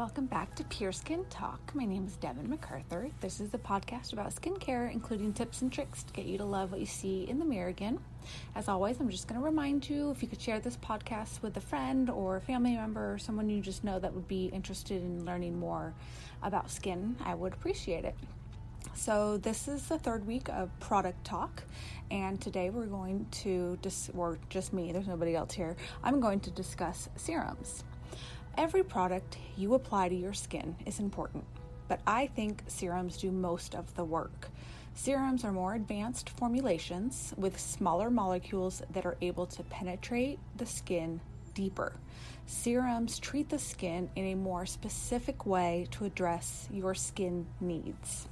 Welcome back to Pure Skin Talk. My name is Devin MacArthur. This is a podcast about skincare, including tips and tricks to get you to love what you see in the mirror again. As always, I'm just going to remind you if you could share this podcast with a friend or a family member or someone you just know that would be interested in learning more about skin, I would appreciate it. So, this is the third week of product talk, and today we're going to, dis- or just me, there's nobody else here, I'm going to discuss serums. Every product you apply to your skin is important, but I think serums do most of the work. Serums are more advanced formulations with smaller molecules that are able to penetrate the skin deeper. Serums treat the skin in a more specific way to address your skin needs.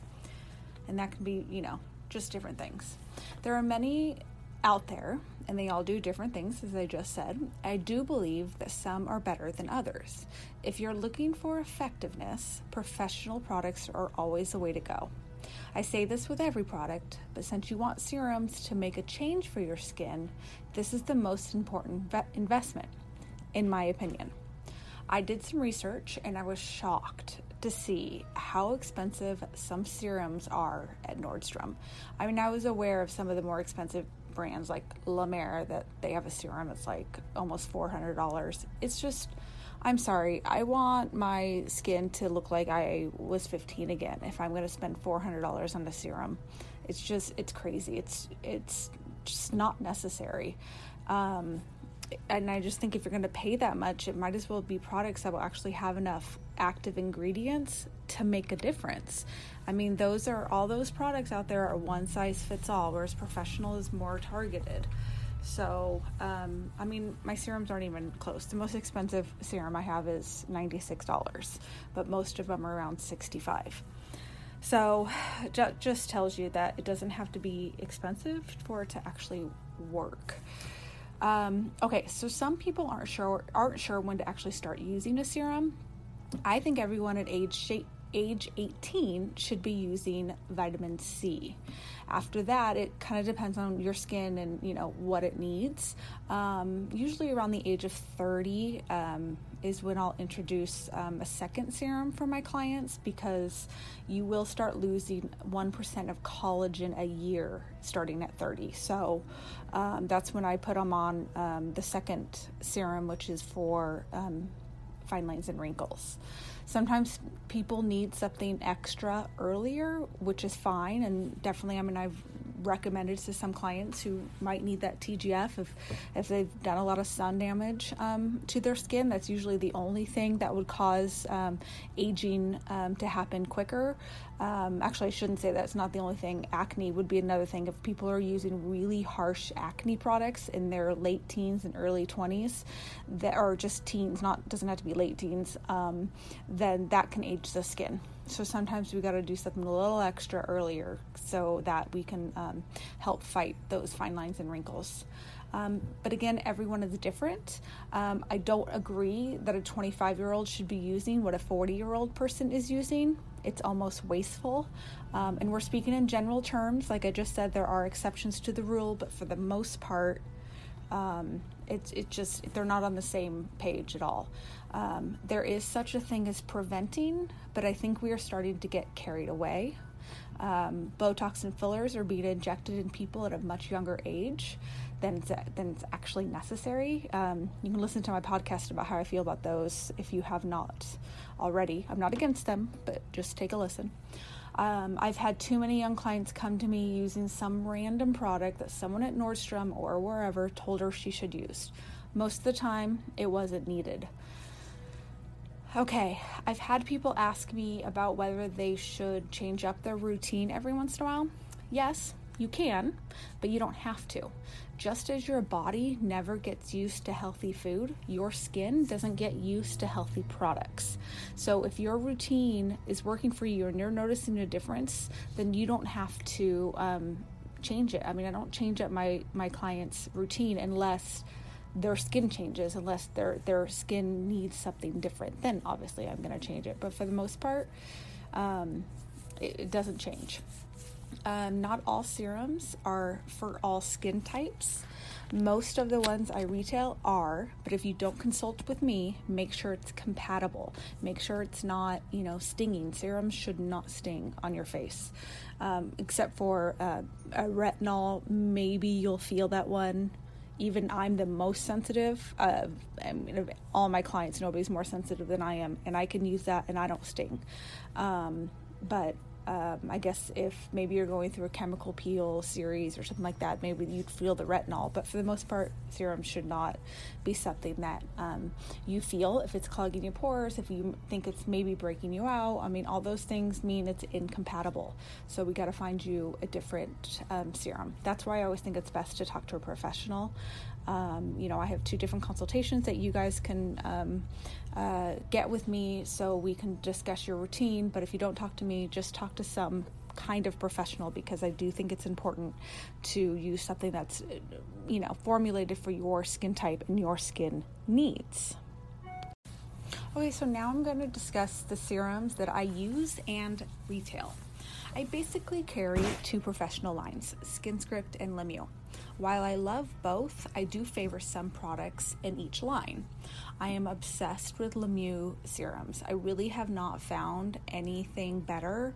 And that can be, you know, just different things. There are many out there and they all do different things, as I just said. I do believe that some are better than others. If you're looking for effectiveness, professional products are always the way to go. I say this with every product, but since you want serums to make a change for your skin, this is the most important investment, in my opinion. I did some research and I was shocked to see how expensive some serums are at Nordstrom. I mean, I was aware of some of the more expensive brands like La Mer that they have a serum that's like almost $400. It's just, I'm sorry, I want my skin to look like I was 15 again if I'm going to spend $400 on a serum. It's just, it's crazy. It's, it's just not necessary. Um, and I just think if you're going to pay that much, it might as well be products that will actually have enough active ingredients to make a difference. I mean, those are all those products out there are one size fits all, whereas professional is more targeted. So, um, I mean, my serums aren't even close. The most expensive serum I have is $96, but most of them are around 65 So, ju- just tells you that it doesn't have to be expensive for it to actually work. Um, okay, so some people aren't sure aren't sure when to actually start using a serum. I think everyone at age age 18 should be using vitamin C. After that, it kind of depends on your skin and you know what it needs. Um, usually around the age of 30 um, is when I'll introduce um, a second serum for my clients because you will start losing 1% of collagen a year starting at 30. So um, that's when I put them on um, the second serum, which is for um, fine lines and wrinkles. Sometimes people need something extra earlier, which is fine, and definitely, I mean, I've recommended to some clients who might need that TGF if if they've done a lot of sun damage um, to their skin. That's usually the only thing that would cause um, aging um, to happen quicker. Um, actually, I shouldn't say that's not the only thing. Acne would be another thing. If people are using really harsh acne products in their late teens and early 20s, that are just teens, not doesn't have to be late teens, um, then that can age the skin. So sometimes we got to do something a little extra earlier so that we can um, help fight those fine lines and wrinkles. Um, but again, everyone is different. Um, I don't agree that a 25 year old should be using what a 40 year old person is using. It's almost wasteful. Um, and we're speaking in general terms. Like I just said, there are exceptions to the rule, but for the most part, um, it's it just they're not on the same page at all. Um, there is such a thing as preventing, but I think we are starting to get carried away. Um, Botox and fillers are being injected in people at a much younger age. than it's, than it's actually necessary. Um, you can listen to my podcast about how I feel about those if you have not already. I'm not against them, but just take a listen. Um, I've had too many young clients come to me using some random product that someone at Nordstrom or wherever told her she should use. Most of the time, it wasn't needed. Okay, I've had people ask me about whether they should change up their routine every once in a while. Yes, you can, but you don't have to. Just as your body never gets used to healthy food, your skin doesn't get used to healthy products. So, if your routine is working for you and you're noticing a difference, then you don't have to um, change it. I mean, I don't change up my my clients' routine unless their skin changes, unless their their skin needs something different. Then obviously I'm going to change it. But for the most part, um, it, it doesn't change. Um, not all serums are for all skin types. Most of the ones I retail are, but if you don't consult with me, make sure it's compatible. Make sure it's not, you know, stinging. Serums should not sting on your face, um, except for uh, a retinol. Maybe you'll feel that one. Even I'm the most sensitive. Uh, I mean, all my clients, nobody's more sensitive than I am, and I can use that, and I don't sting. Um, but um, I guess if maybe you're going through a chemical peel series or something like that, maybe you'd feel the retinol. But for the most part, serum should not be something that um, you feel if it's clogging your pores, if you think it's maybe breaking you out. I mean, all those things mean it's incompatible. So we got to find you a different um, serum. That's why I always think it's best to talk to a professional. Um, you know, I have two different consultations that you guys can um, uh, get with me so we can discuss your routine. But if you don't talk to me, just talk to some kind of professional because I do think it's important to use something that's, you know, formulated for your skin type and your skin needs. Okay, so now I'm going to discuss the serums that I use and retail. I basically carry two professional lines, SkinScript and Lemieux. While I love both, I do favor some products in each line. I am obsessed with Lemieux serums. I really have not found anything better,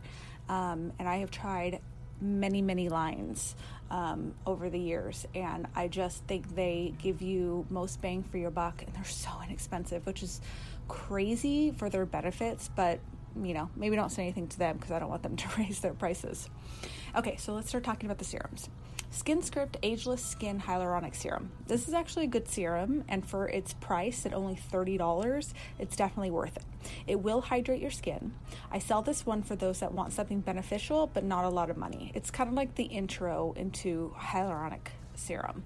um, and I have tried many, many lines um, over the years, and I just think they give you most bang for your buck, and they're so inexpensive, which is crazy for their benefits, but you know, maybe don't say anything to them because I don't want them to raise their prices. Okay, so let's start talking about the serums. SkinScript Ageless Skin Hyaluronic Serum. This is actually a good serum, and for its price at only $30, it's definitely worth it. It will hydrate your skin. I sell this one for those that want something beneficial but not a lot of money. It's kind of like the intro into hyaluronic serum.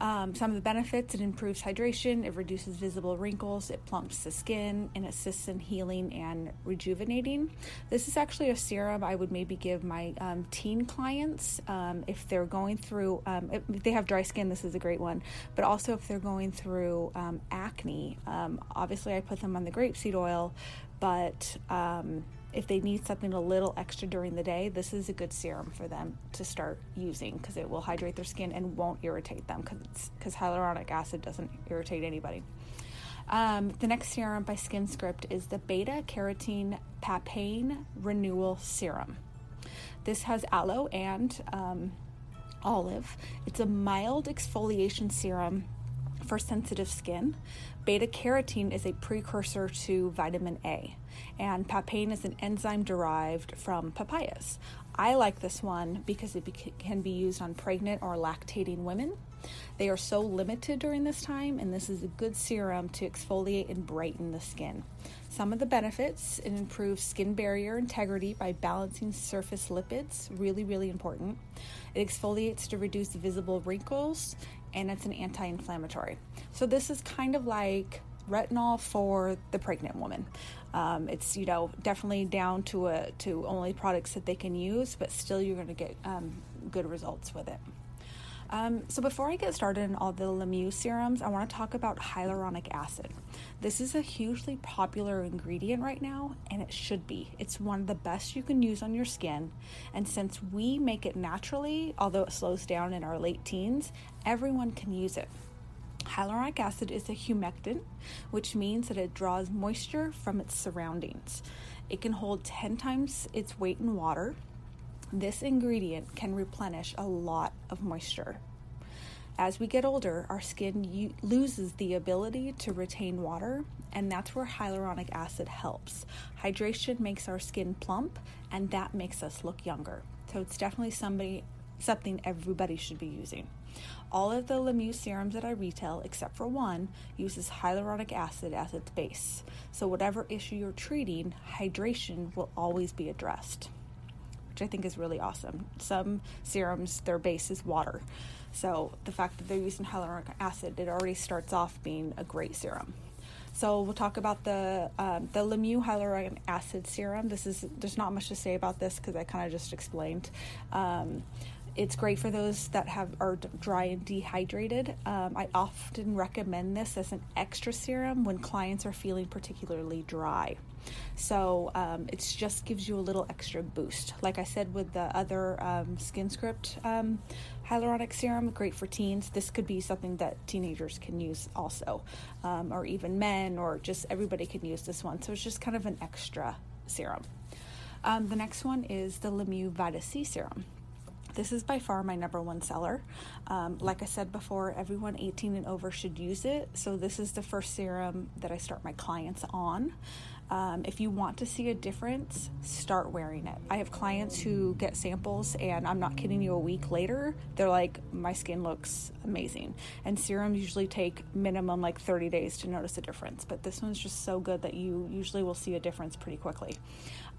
Um, some of the benefits it improves hydration, it reduces visible wrinkles, it plumps the skin, and assists in healing and rejuvenating. This is actually a serum I would maybe give my um, teen clients um, if they're going through, um, if they have dry skin, this is a great one, but also if they're going through um, acne. Um, obviously, I put them on the grapeseed oil, but if they need something a little extra during the day, this is a good serum for them to start using because it will hydrate their skin and won't irritate them because hyaluronic acid doesn't irritate anybody. Um, the next serum by SkinScript is the Beta Carotene Papain Renewal Serum. This has aloe and um, olive. It's a mild exfoliation serum for sensitive skin. Beta carotene is a precursor to vitamin A, and papain is an enzyme derived from papayas. I like this one because it can be used on pregnant or lactating women. They are so limited during this time, and this is a good serum to exfoliate and brighten the skin. Some of the benefits it improves skin barrier integrity by balancing surface lipids, really, really important. It exfoliates to reduce visible wrinkles and it's an anti inflammatory. So, this is kind of like retinol for the pregnant woman. Um, it's you know definitely down to a to only products that they can use, but still you're going to get um, good results with it. Um, so before I get started on all the Lemieux serums, I want to talk about hyaluronic acid. This is a hugely popular ingredient right now, and it should be. It's one of the best you can use on your skin, and since we make it naturally, although it slows down in our late teens, everyone can use it. Hyaluronic acid is a humectant, which means that it draws moisture from its surroundings. It can hold 10 times its weight in water, this ingredient can replenish a lot of moisture. As we get older, our skin u- loses the ability to retain water, and that's where hyaluronic acid helps. Hydration makes our skin plump, and that makes us look younger. So it's definitely somebody something everybody should be using. All of the Lemieux serums that I retail, except for one, uses hyaluronic acid as its base. So whatever issue you're treating, hydration will always be addressed, which I think is really awesome. Some serums, their base is water. So the fact that they're using hyaluronic acid, it already starts off being a great serum. So we'll talk about the um, the Lemieux hyaluronic acid serum. This is there's not much to say about this because I kind of just explained. Um, it's great for those that have are dry and dehydrated. Um, I often recommend this as an extra serum when clients are feeling particularly dry. So um, it just gives you a little extra boost. Like I said with the other um, SkinScript um, hyaluronic serum, great for teens. This could be something that teenagers can use also, um, or even men, or just everybody can use this one. So it's just kind of an extra serum. Um, the next one is the Lemieux Vita C serum. This is by far my number one seller. Um, like I said before, everyone 18 and over should use it. So, this is the first serum that I start my clients on. Um, if you want to see a difference, start wearing it. I have clients who get samples, and I'm not kidding you, a week later, they're like, my skin looks amazing. And serums usually take minimum like 30 days to notice a difference, but this one's just so good that you usually will see a difference pretty quickly.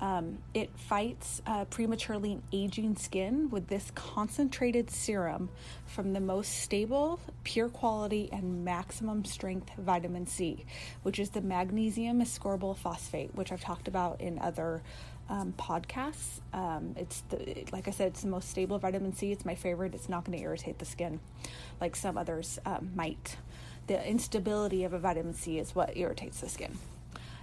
Um, it fights uh, prematurely aging skin with this concentrated serum from the most stable, pure quality, and maximum strength vitamin C, which is the magnesium ascorbyl phosphate, which I've talked about in other um, podcasts. Um, it's the, like I said, it's the most stable vitamin C. It's my favorite. It's not going to irritate the skin like some others um, might. The instability of a vitamin C is what irritates the skin.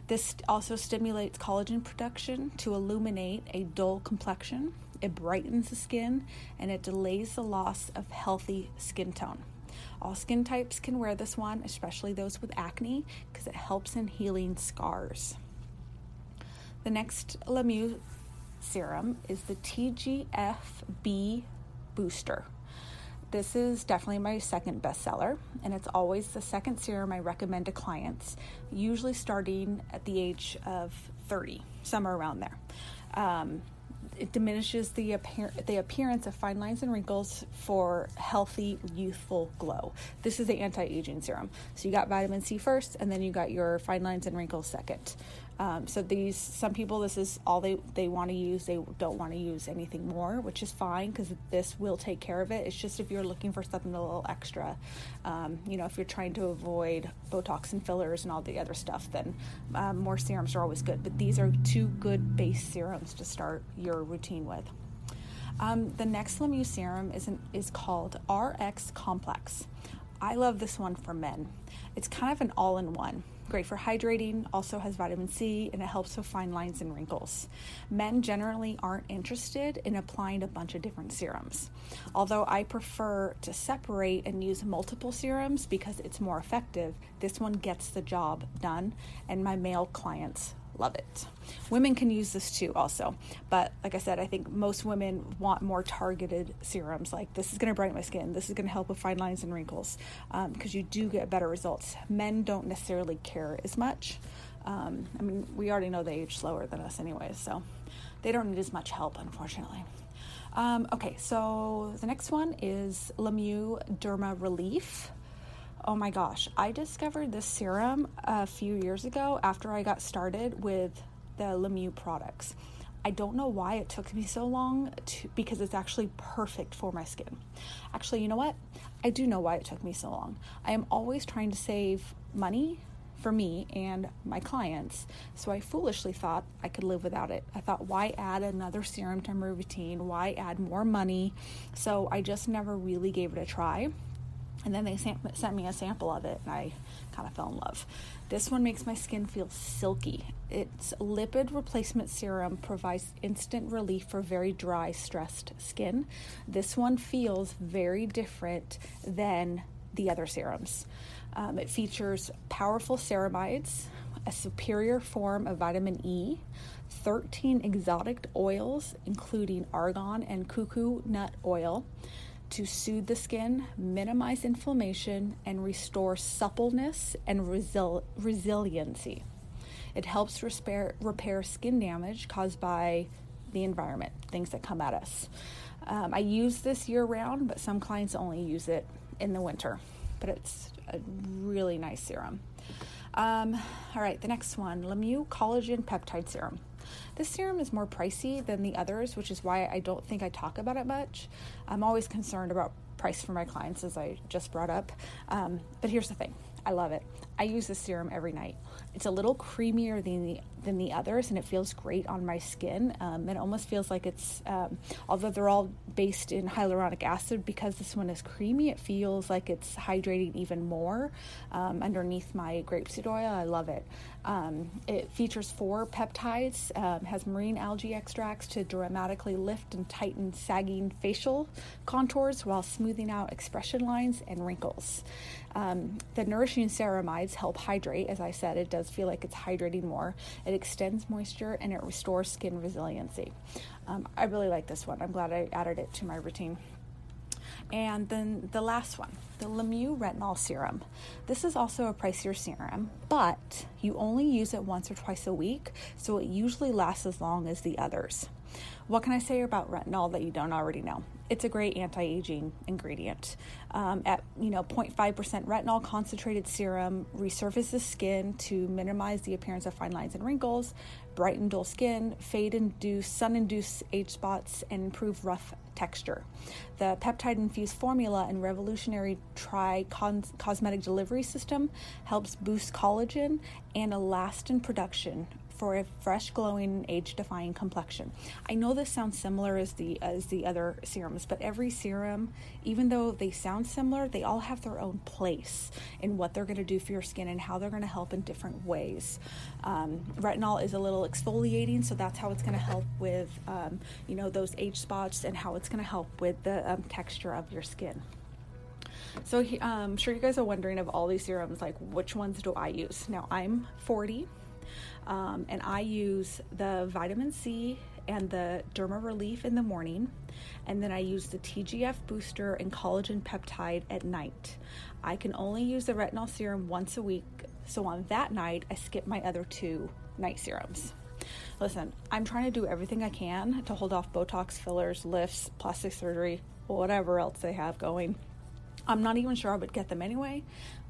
This also stimulates collagen production to illuminate a dull complexion. It brightens the skin and it delays the loss of healthy skin tone. All skin types can wear this one, especially those with acne, because it helps in healing scars. The next Lemieux serum is the TGFB Booster. This is definitely my second bestseller, and it's always the second serum I recommend to clients, usually starting at the age of 30, somewhere around there. Um, it diminishes the, appear- the appearance of fine lines and wrinkles for healthy, youthful glow. This is the anti aging serum. So you got vitamin C first, and then you got your fine lines and wrinkles second. Um, so these some people this is all they they want to use. They don't want to use anything more, which is fine because this will take care of it. It's just if you're looking for something a little extra, um, you know, if you're trying to avoid Botox and fillers and all the other stuff, then um, more serums are always good. But these are two good base serums to start your routine with. Um, the next Lemieux serum is an, is called RX Complex. I love this one for men. It's kind of an all-in-one great for hydrating, also has vitamin C, and it helps with fine lines and wrinkles. Men generally aren't interested in applying a bunch of different serums. Although I prefer to separate and use multiple serums because it's more effective, this one gets the job done, and my male clients love it. Women can use this too, also. But like I said, I think most women want more targeted serums. Like this is going to brighten my skin. This is going to help with fine lines and wrinkles because um, you do get better results. Men don't necessarily care as much. Um, I mean, we already know they age slower than us, anyway, so they don't need as much help, unfortunately. Um, okay, so the next one is Lemieux Derma Relief oh my gosh, I discovered this serum a few years ago after I got started with the Lemieux products. I don't know why it took me so long to, because it's actually perfect for my skin. Actually, you know what? I do know why it took me so long. I am always trying to save money for me and my clients, so I foolishly thought I could live without it. I thought, why add another serum to my routine? Why add more money? So I just never really gave it a try. And then they sent me a sample of it, and I kind of fell in love. This one makes my skin feel silky. Its lipid replacement serum provides instant relief for very dry, stressed skin. This one feels very different than the other serums. Um, it features powerful ceramides, a superior form of vitamin E, 13 exotic oils, including argan and kukui nut oil to soothe the skin, minimize inflammation, and restore suppleness and resil- resiliency. It helps repair, repair skin damage caused by the environment, things that come at us. Um, I use this year round, but some clients only use it in the winter. But it's a really nice serum. Um, all right, the next one Lemieux Collagen Peptide Serum. This serum is more pricey than the others, which is why I don't think I talk about it much. I'm always concerned about price for my clients, as I just brought up. Um, but here's the thing I love it. I use this serum every night. It's a little creamier than the than the others, and it feels great on my skin. Um, it almost feels like it's, um, although they're all based in hyaluronic acid, because this one is creamy, it feels like it's hydrating even more um, underneath my grapeseed oil. I love it. Um, it features four peptides, um, has marine algae extracts to dramatically lift and tighten sagging facial contours while smoothing out expression lines and wrinkles. Um, the nourishing ceramides help hydrate. As I said, it does feel like it's hydrating more. It extends moisture and it restores skin resiliency. Um, I really like this one. I'm glad I added it to my routine. And then the last one, the Lemieux Retinol Serum. This is also a pricier serum, but you only use it once or twice a week, so it usually lasts as long as the others. What can I say about retinol that you don't already know? It's a great anti-aging ingredient. Um, at you know 0.5% retinol concentrated serum resurfaces skin to minimize the appearance of fine lines and wrinkles, brighten dull skin, fade induce sun-induced age spots, and improve rough texture. The peptide infused formula and revolutionary tri cosmetic delivery system helps boost collagen and elastin production for a fresh, glowing, age-defying complexion. I know this sounds similar as the as the other serums, but every serum, even though they sound similar, they all have their own place in what they're going to do for your skin and how they're going to help in different ways. Um, retinol is a little exfoliating, so that's how it's going to help with um, you know those age spots and how it's going to help with the um, texture of your skin. So I'm um, sure you guys are wondering of all these serums, like which ones do I use? Now I'm 40. Um, and I use the vitamin C and the Derma Relief in the morning, and then I use the TGF booster and collagen peptide at night. I can only use the retinol serum once a week, so on that night, I skip my other two night serums. Listen, I'm trying to do everything I can to hold off Botox, fillers, lifts, plastic surgery, whatever else they have going. I'm not even sure I would get them anyway,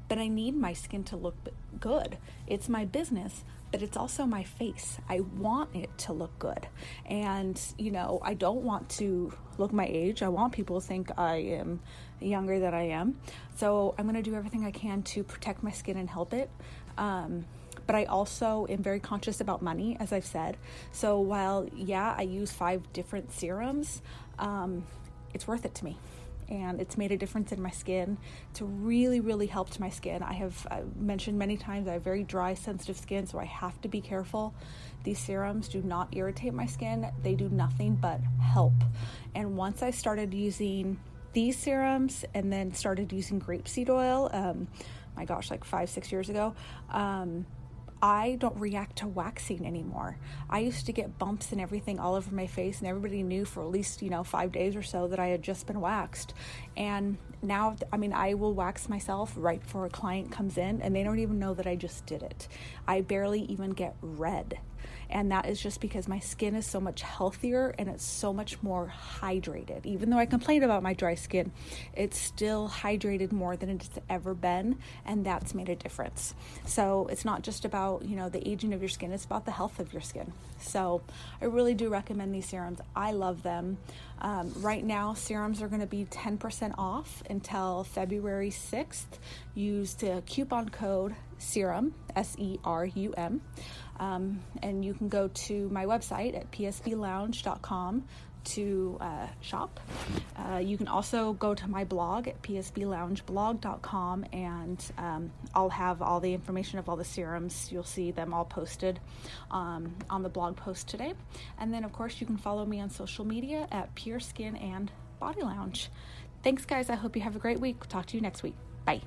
but I need my skin to look good. It's my business but it's also my face. I want it to look good. And, you know, I don't want to look my age. I want people to think I am younger than I am. So I'm going to do everything I can to protect my skin and help it. Um, but I also am very conscious about money, as I've said. So while, yeah, I use five different serums, um, it's worth it to me and it's made a difference in my skin. It's really, really helped my skin. I have I've mentioned many times I have very dry, sensitive skin, so I have to be careful. These serums do not irritate my skin, they do nothing but help. And once I started using these serums and then started using grapeseed oil, um, my gosh, like five, six years ago, um, I don't react to waxing anymore. I used to get bumps and everything all over my face, and everybody knew for at least, you know, five days or so that I had just been waxed. And now, I mean, I will wax myself right before a client comes in, and they don't even know that I just did it. I barely even get red and that is just because my skin is so much healthier and it's so much more hydrated. Even though I complain about my dry skin, it's still hydrated more than it's ever been, and that's made a difference. So it's not just about, you know, the aging of your skin, it's about the health of your skin. So I really do recommend these serums. I love them. Um, right now, serums are going to be 10% off until February 6th. Use the coupon code SERUM, S E R U M. Um, and you can go to my website at psblounge.com to uh, shop. Uh, you can also go to my blog at psbloungeblog.com and um, I'll have all the information of all the serums. You'll see them all posted um, on the blog post today. And then, of course, you can follow me on social media at Pure Skin and Body Lounge. Thanks, guys. I hope you have a great week. Talk to you next week. Bye.